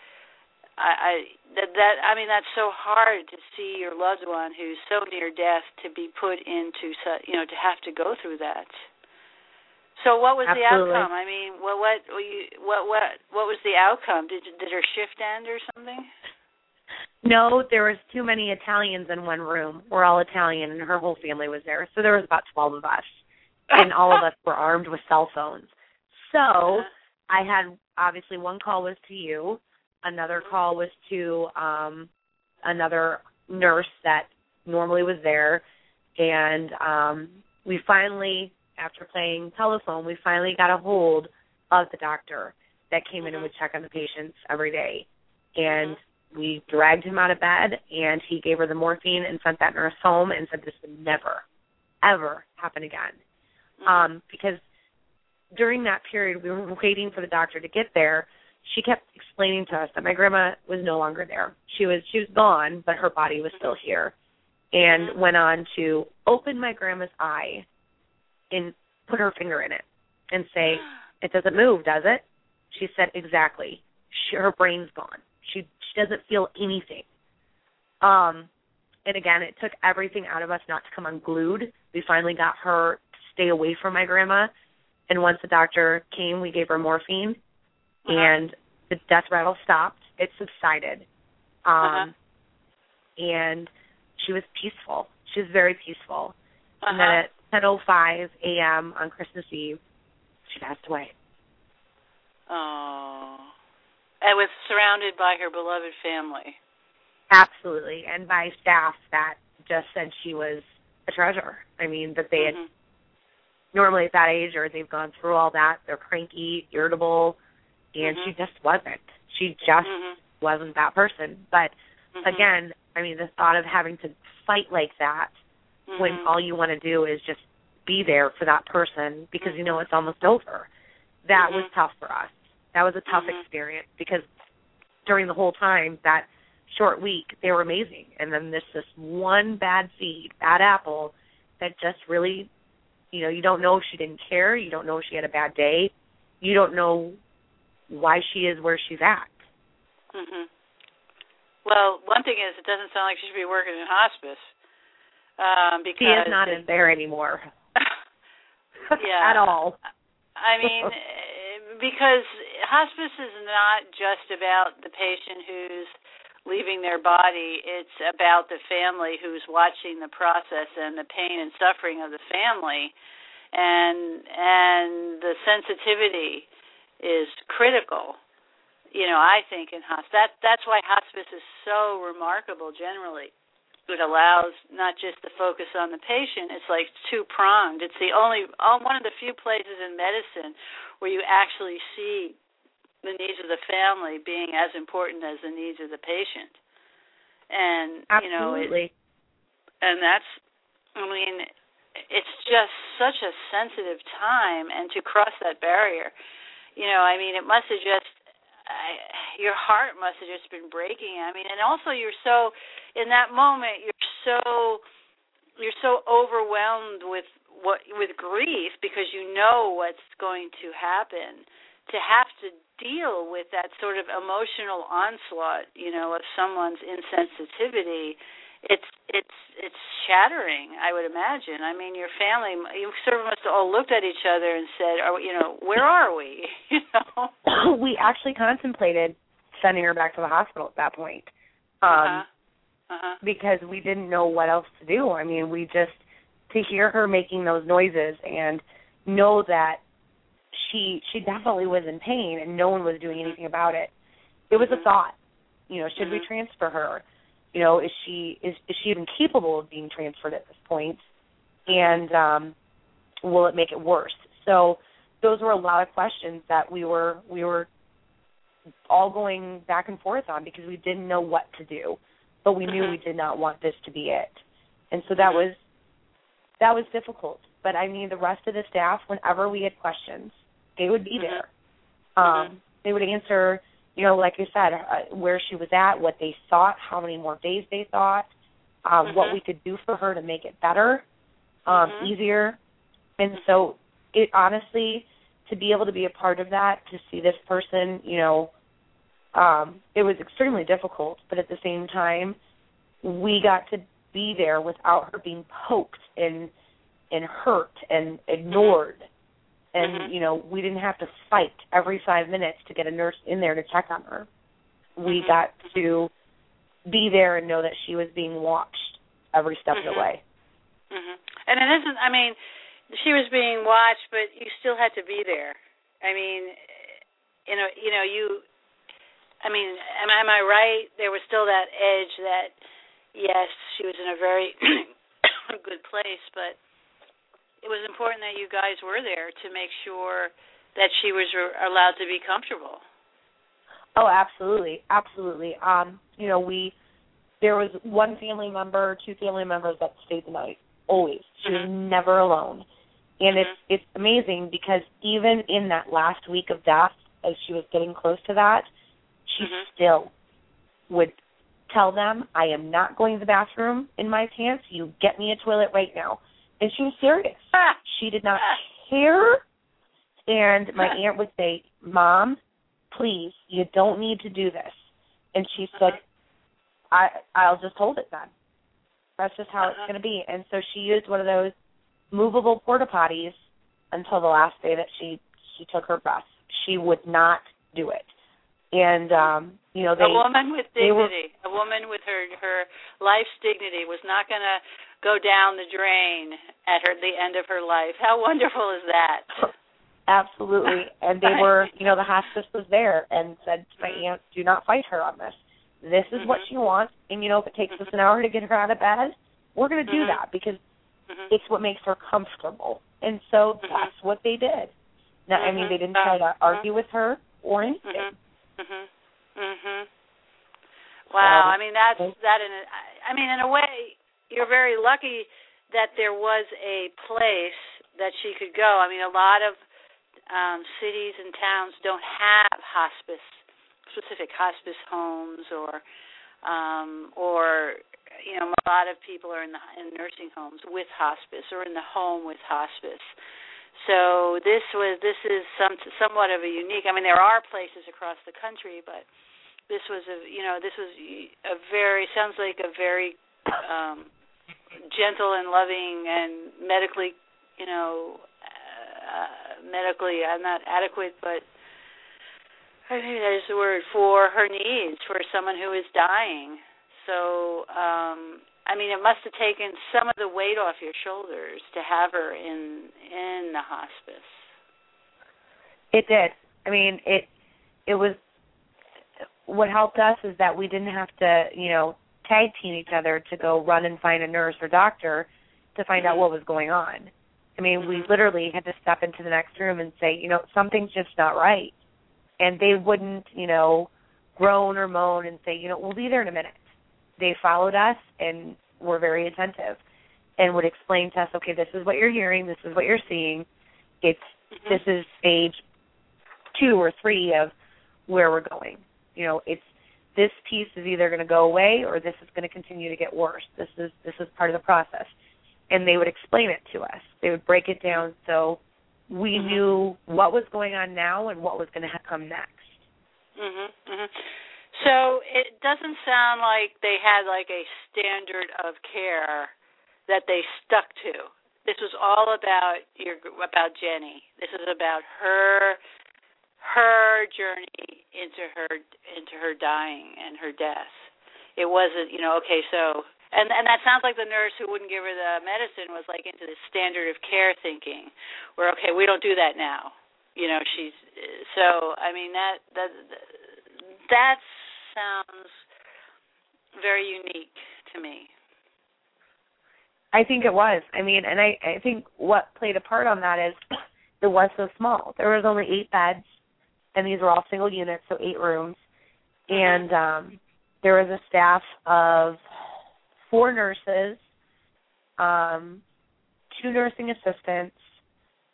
I, I that that I mean that's so hard to see your loved one who's so near death to be put into you know to have to go through that. So what was the outcome? I mean, what what what what what was the outcome? Did did her shift end or something? No, there was too many Italians in one room. We're all Italian, and her whole family was there. So there was about 12 of us, and all of [laughs] us were armed with cell phones. So I had obviously one call was to you, another call was to um another nurse that normally was there, and um we finally, after playing telephone, we finally got a hold of the doctor that came in and would check on the patients every day, and we dragged him out of bed and he gave her the morphine and sent that nurse home and said this would never ever happen again. Mhm. um because during that period we were waiting for the doctor to get there. She kept explaining to us that my grandma was no longer there. She was she was gone but her body was still here and went on to open my grandma's eye and put her finger in it and say it doesn't move does it? She said exactly. She, her brain's gone. She she doesn't feel anything. Um and again it took everything out of us not to come unglued. We finally got her to stay away from my grandma and once the doctor came we gave her morphine Uh-huh. and the death rattle stopped it subsided um Uh-huh. and she was peaceful she was very peaceful and then Uh-huh. at 10:05 a.m. on Christmas Eve she passed away Oh. And was surrounded by her beloved family. Absolutely, and by staff that just said she was a treasure. I mean, that they had Mhm. Normally at that age, or they've gone through all that. They're cranky, irritable, and Mhm. she just wasn't. She just Mhm. wasn't that person. But Mhm. again, I mean, the thought of having to fight like that when Mhm. all you want to do is just be there for that person because you know it's almost over. That was Mhm. tough for us. That was a tough experience because during the whole time that short week they were amazing and then there's this one bad seed, bad apple that just really you know, you don't know if she didn't care, you don't know if she had a bad day, you don't know why she is where she's at. Mhm. Well, one thing is, it doesn't sound like she should be working in hospice. Um, because She is not in there anymore. [laughs] Yeah. At all. I mean, [laughs] because hospice is not just about the patient who's leaving their body. It's about the family who's watching the process and the pain and suffering of the family, and and the sensitivity is critical. You know, I think in hospice that that's why hospice is so remarkable generally. it allows not just the focus on the patient it's like two pronged it's the only uh, one of the few places in medicine where you actually see the needs of the family being as important as the needs of the patient and Absolutely. you know it, and that's i mean it's just such a sensitive time and to cross that barrier you know i mean it must have just I, your heart must have just been breaking. I mean, and also you're so in that moment you're so you're so overwhelmed with what with grief because you know what's going to happen. To have to deal with that sort of emotional onslaught, you know, of someone's insensitivity it's it's it's shattering i would imagine i mean your family you sort of must have all looked at each other and said are you know where are we [laughs] you know [coughs] we actually contemplated sending her back to the hospital at that point um uh-huh. Uh-huh. because we didn't know what else to do i mean we just to hear her making those noises and know that she she definitely was in pain and no one was doing mm-hmm. anything about it it was mm-hmm. a thought you know should mm-hmm. we transfer her you know is she is is she even capable of being transferred at this point? and um will it make it worse so those were a lot of questions that we were we were all going back and forth on because we didn't know what to do but we knew Mhm. we did not want this to be it and so that was that was difficult but i mean the rest of the staff whenever we had questions they would be there Mhm. um they would answer you know, like I said, uh, where she was at, what they thought, how many more days they thought, um, Mhm. what we could do for her to make it better, um, Mhm. easier. And so, it honestly, to be able to be a part of that, to see this person, you know, um, it was extremely difficult. But at the same time, we got to be there without her being poked and and hurt and ignored and Mhm. you know we didn't have to fight every five minutes to get a nurse in there to check on her we Mhm. got to be there and know that she was being watched every step of Mhm. the way Mhm. And it isn't. I mean, she was being watched, but you still had to be there. I mean, you know, you know, you. I mean, am, am I right? There was still that edge that, yes, she was in a very [coughs] good place, but it was important that you guys were there to make sure that she was re- allowed to be comfortable. oh absolutely absolutely um you know we there was one family member two family members that stayed the night always she was Mhm. never alone and it's Mhm. it's amazing because even in that last week of death as she was getting close to that she Mhm. still would tell them i am not going to the bathroom in my pants you get me a toilet right now and she was serious. She did not care. And my aunt would say mom please you don't need to do this. And she said i i'll just hold it then. That's just how it's going to be. And so she used one of those movable porta potties until the last day that she she took her breath she would not do it. And um you know they a woman with they were- dignity, a woman with her her life's dignity was not going to go down the drain at her the end of her life. How wonderful is that? Absolutely. [laughs] And they were, you know, the hospice was there and said to my Mhm. aunt, do not fight her on this. This is what Mhm. she wants. And, you know, if it takes us an hour to get her out of bed, we're going to do Mhm. that because Mhm. it's what makes her comfortable. And so Mhm. that's what they did. Now, I mean, they didn't try to argue with her or anything. Mhm. Wow. Um, I mean, that's that. In a, I mean, in a way, you're very lucky that there was a place that she could go. I mean, a lot of um cities and towns don't have hospice, specific hospice homes, or um or you know, a lot of people are in the in nursing homes with hospice or in the home with hospice. So this was this is some somewhat of a unique. I mean, there are places across the country, but this was a you know this was a very sounds like a very um gentle and loving and medically you know uh, medically I'm not adequate, but I think that is the word for her needs for someone who is dying. So um I mean, it must have taken some of the weight off your shoulders to have her in in the hospice. It did. I mean, it it was what helped us is that we didn't have to, you know, tag team each other to go run and find a nurse or doctor to find out mm-hmm. what was going on. I mean, we mm-hmm. literally had to step into the next room and say, you know, something's just not right. And they wouldn't, you know, groan or moan and say, you know, we'll be there in a minute. They followed us and were very attentive and would explain to us, okay, this is what you're hearing, this is what you're seeing. It's Mm-hmm. this is stage two or three of where we're going. You know, it's this piece is either going to go away or this is going to continue to get worse. This is this is part of the process. And they would explain it to us. They would break it down so we Mhm. knew what was going on now and what was going to come next. Mhm. Mhm. So it doesn't sound like they had like a standard of care that they stuck to. This was all about your about Jenny. This is about her her journey into her into her dying and her death. It wasn't, you know, okay, so and and that sounds like the nurse who wouldn't give her the medicine was like into the standard of care thinking, where okay, we don't do that now. You know, she's so. I mean that that that sounds very unique to me. I think it was. I mean, and I I think what played a part on that is it was so small. There was only eight beds, and these were all single units, so eight rooms, and um, there was a staff of four nurses, um, two nursing assistants,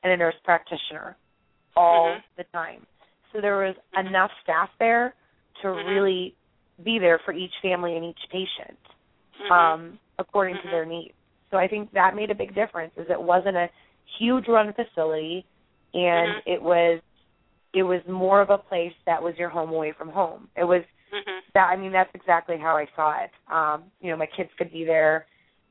and a nurse practitioner, all Mhm. the time. So there was enough staff there to Mhm. really be there for each family and each patient Mhm. um, according to Mhm. their needs. So I think that made a big difference. Is it wasn't a huge run facility, and Mhm. it was it was more of a place that was your home away from home. It was Mhm. that I mean that's exactly how I saw it. Um, you know, my kids could be there,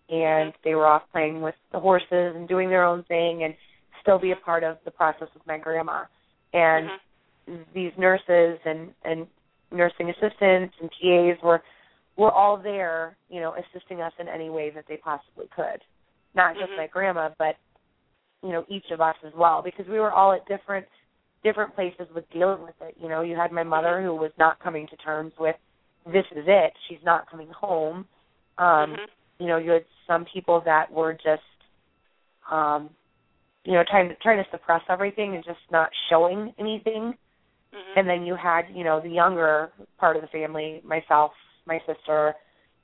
and Mhm. they were off playing with the horses and doing their own thing, and still be a part of the process with my grandma. And Mhm. these nurses and and nursing assistants and TAs were were all there, you know, assisting us in any way that they possibly could. Not just Mhm. my grandma, but you know, each of us as well, because we were all at different different places with dealing with it. You know, you had my mother who was not coming to terms with this is it, she's not coming home. Um, Mhm. you know, you had some people that were just um you know, trying to trying to suppress everything and just not showing anything Mhm. and then you had you know the younger part of the family myself my sister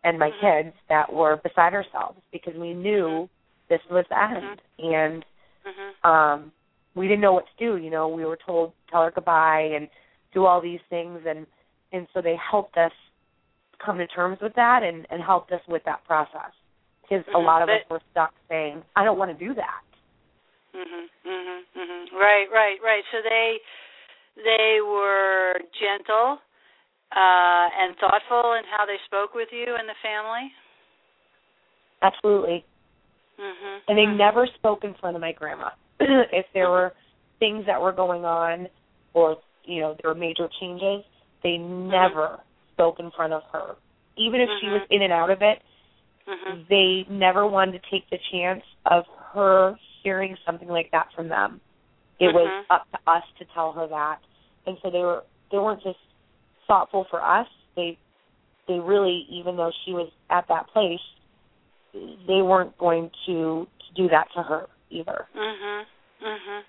and my Mhm. kids that were beside ourselves because we knew this was the end and Mhm. um we didn't know what to do you know we were told tell her goodbye and do all these things and and so they helped us come to terms with that and and helped us with that process because a Mhm. lot of us were stuck saying i don't want to do that Mhm. Mhm. Mhm. Right. Right. Right. So they they were gentle uh and thoughtful in how they spoke with you and the family. absolutely Mhm. and they Mhm. never spoke in front of my grandma. [clears throat] if there were things that were going on or you know there were major changes, they never spoke in front of her. Even if she was Mhm. in and out of it, Mhm. they never wanted to take the chance of her hearing something like that from them. It was Mhm. up to us to tell her that, and so they were they weren't just thoughtful for us. They they really, even though she was at that place, they weren't going to, to do that to her either. Mhm. Mhm.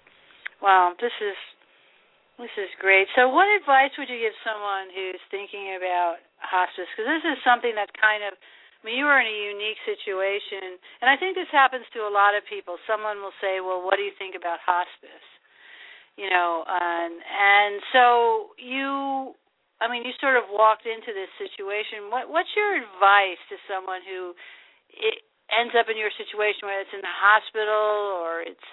Wow, this is this is great. So, what advice would you give someone who's thinking about hospice? Because this is something that kind of I mean, you were in a unique situation, and I think this happens to a lot of people. Someone will say, "Well, what do you think about hospice?" You know, and and so you, I mean, you sort of walked into this situation. What what's your advice to someone who it ends up in your situation, whether it's in the hospital or it's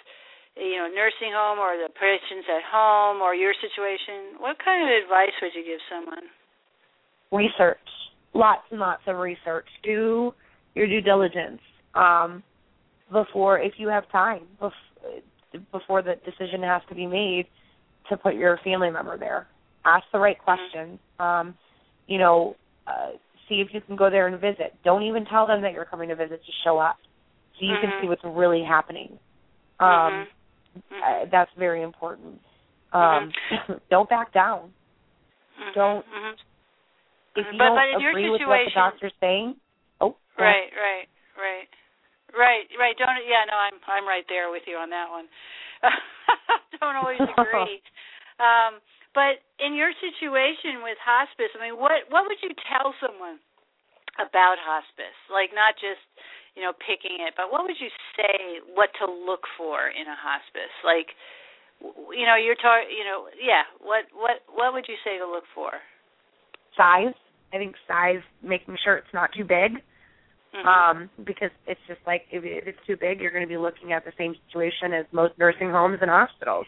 you know nursing home or the patient's at home or your situation? What kind of advice would you give someone? Research, lots and lots of research. Do your due diligence um, before, if you have time, before the decision has to be made to put your family member there. Ask the right questions. Um, you know, uh, see if you can go there and visit. Don't even tell them that you're coming to visit. Just show up, so you can see what's really happening. Um, Mhm. Mhm. uh, that's very important. Um, [laughs] don't back down. Don't-. If you But- don't but in your agree with what the situation- doctor's saying, oh, Right, right, right. Right, right. Don't yeah, no, I'm I'm right there with you on that one. [laughs] Don't always [laughs] agree. um, but in your situation with hospice, I mean, what what would you tell someone about hospice? Like not just you know picking it, but what would you say what to look for in a hospice? Like you know, you're talking, you know, yeah. What what what would you say to look for? Size. I think size, making sure it's not too big. Mm-hmm. Um, because it's just like if, if it's too big, you're going to be looking at the same situation as most nursing homes and hospitals.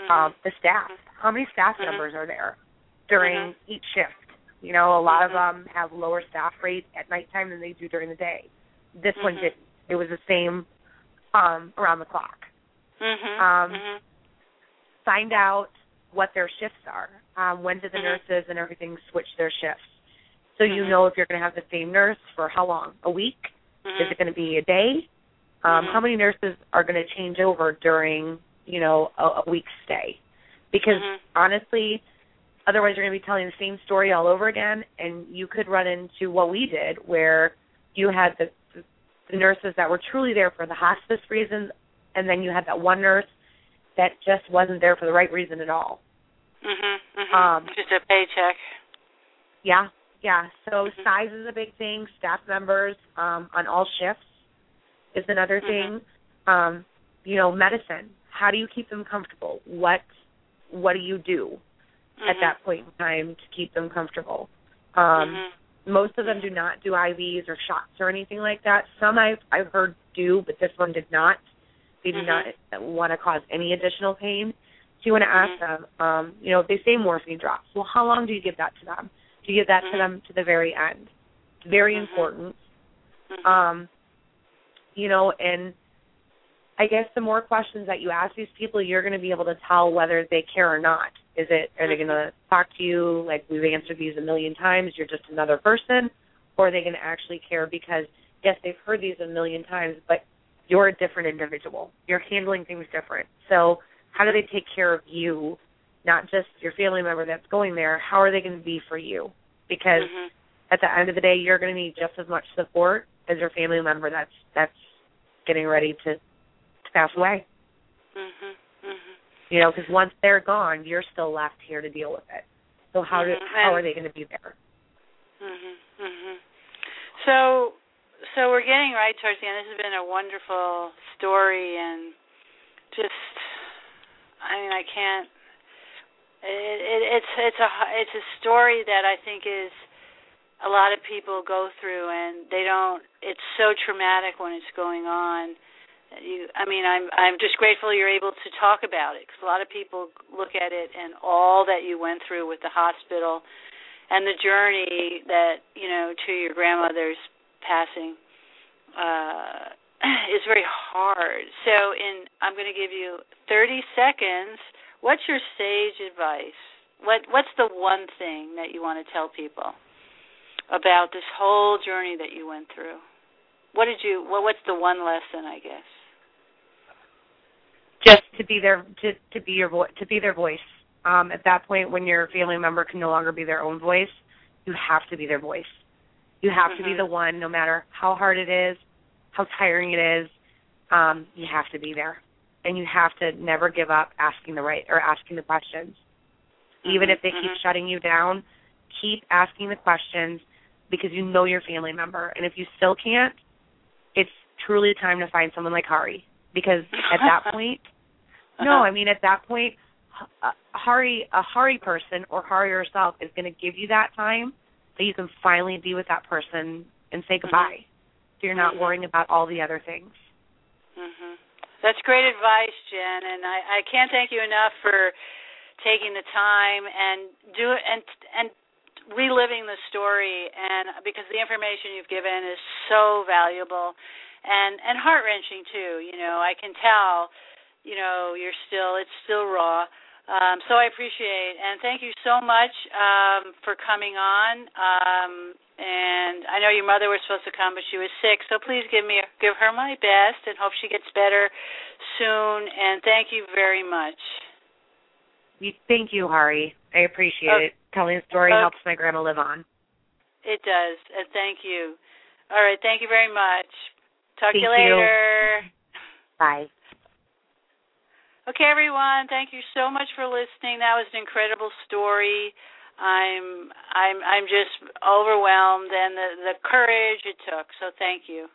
Mm-hmm. Um, the staff. How many staff mm-hmm. members are there during mm-hmm. each shift? You know, a lot of mm-hmm. them have lower staff rate at nighttime than they do during the day. This one Mhm. didn't. It was the same um, around the clock. Um. Find out what their shifts are. Um, when did the nurses and everything switch their shifts? So you Mhm. know if you're going to have the same nurse for how long? A week? Mhm. Is it going to be a day? Um. How many nurses are going to change over during, you know, a, a week's stay? Because Mhm. honestly, otherwise you're going to be telling the same story all over again, and you could run into what we did, where you had the, the nurses that were truly there for the hospice reasons, and then you had that one nurse that just wasn't there for the right reason at all. Mhm. Mhm. Um, Just a paycheck. Yeah, yeah. So Mhm. size is a big thing. Staff members um, on all shifts is another Mhm. thing. Um, you know, medicine. How do you keep them comfortable? What What do you do at Mhm. that point in time to keep them comfortable? Um, Mhm. Most of them do not do IVs or shots or anything like that. Some I've I've heard do, but this one did not. They do not want to cause any additional pain. So you want to ask them, um, you know, if they say morphine drops, well, how long do you give that to them? You give that Mhm. to them to the very end? It's very Mhm. important. Mhm. Um, you know, and I guess the more questions that you ask these people, you're going to be able to tell whether they care or not. Is it are they going to talk to you like we've answered these a million times? You're just another person, or are they going to actually care because yes, they've heard these a million times, but you're a different individual. You're handling things different. So how do they take care of you, not just your family member that's going there? How are they going to be for you? Because Mhm. at the end of the day, you're going to need just as much support as your family member that's that's getting ready to, to pass away. Mhm. Mhm. You know, because once they're gone, you're still left here to deal with it. So how do Mhm. how are they going to be there? Mhm. Mhm. So, so we're getting right towards the end. This has been a wonderful story, and just, I mean, I can't. It, it, it's it's a it's a story that I think is a lot of people go through, and they don't. It's so traumatic when it's going on. You, I mean, I'm I'm just grateful you're able to talk about it because a lot of people look at it and all that you went through with the hospital and the journey that you know to your grandmother's passing uh [clears throat] is very hard. So in I'm going to give you 30 seconds. What's your sage advice? What what's the one thing that you want to tell people about this whole journey that you went through? What did you what what's the one lesson, I guess? Just to be their to to be your vo- to be their voice. Um, at that point, when your family member can no longer be their own voice, you have to be their voice. You have to be Mhm. the one, no matter how hard it is, how tiring it is. Um, you have to be there, and you have to never give up asking the right or asking the questions. Even Mhm, if they keep mhm. shutting you down, keep asking the questions because you know your family member. And if you still can't, it's truly time to find someone like Hari because at that [laughs] point, no, Uh-huh. I mean at that point, a Hari, a Hari person or Hari herself is going to give you that time that you can finally be with that person and say goodbye. So you're not Mhm. worrying about all the other things. Mhm. That's great advice, Jen, and I, I can't thank you enough for taking the time and do and and reliving the story and because the information you've given is so valuable and and heart wrenching too. You know, I can tell, you know, you're still it's still raw. Um, so I appreciate and thank you so much um, for coming on. Um, and I know your mother was supposed to come, but she was sick. So please give me give her my best and hope she gets better soon. And thank you very much. You, thank you, Hari. I appreciate Okay. it. Telling the story Okay. helps my grandma live on. It does, and thank you. All right. Thank you very much. Talk Thank to you later. You. Bye. Okay, everyone. Thank you so much for listening. That was an incredible story. I'm I'm I'm just overwhelmed and the the courage it took. So thank you.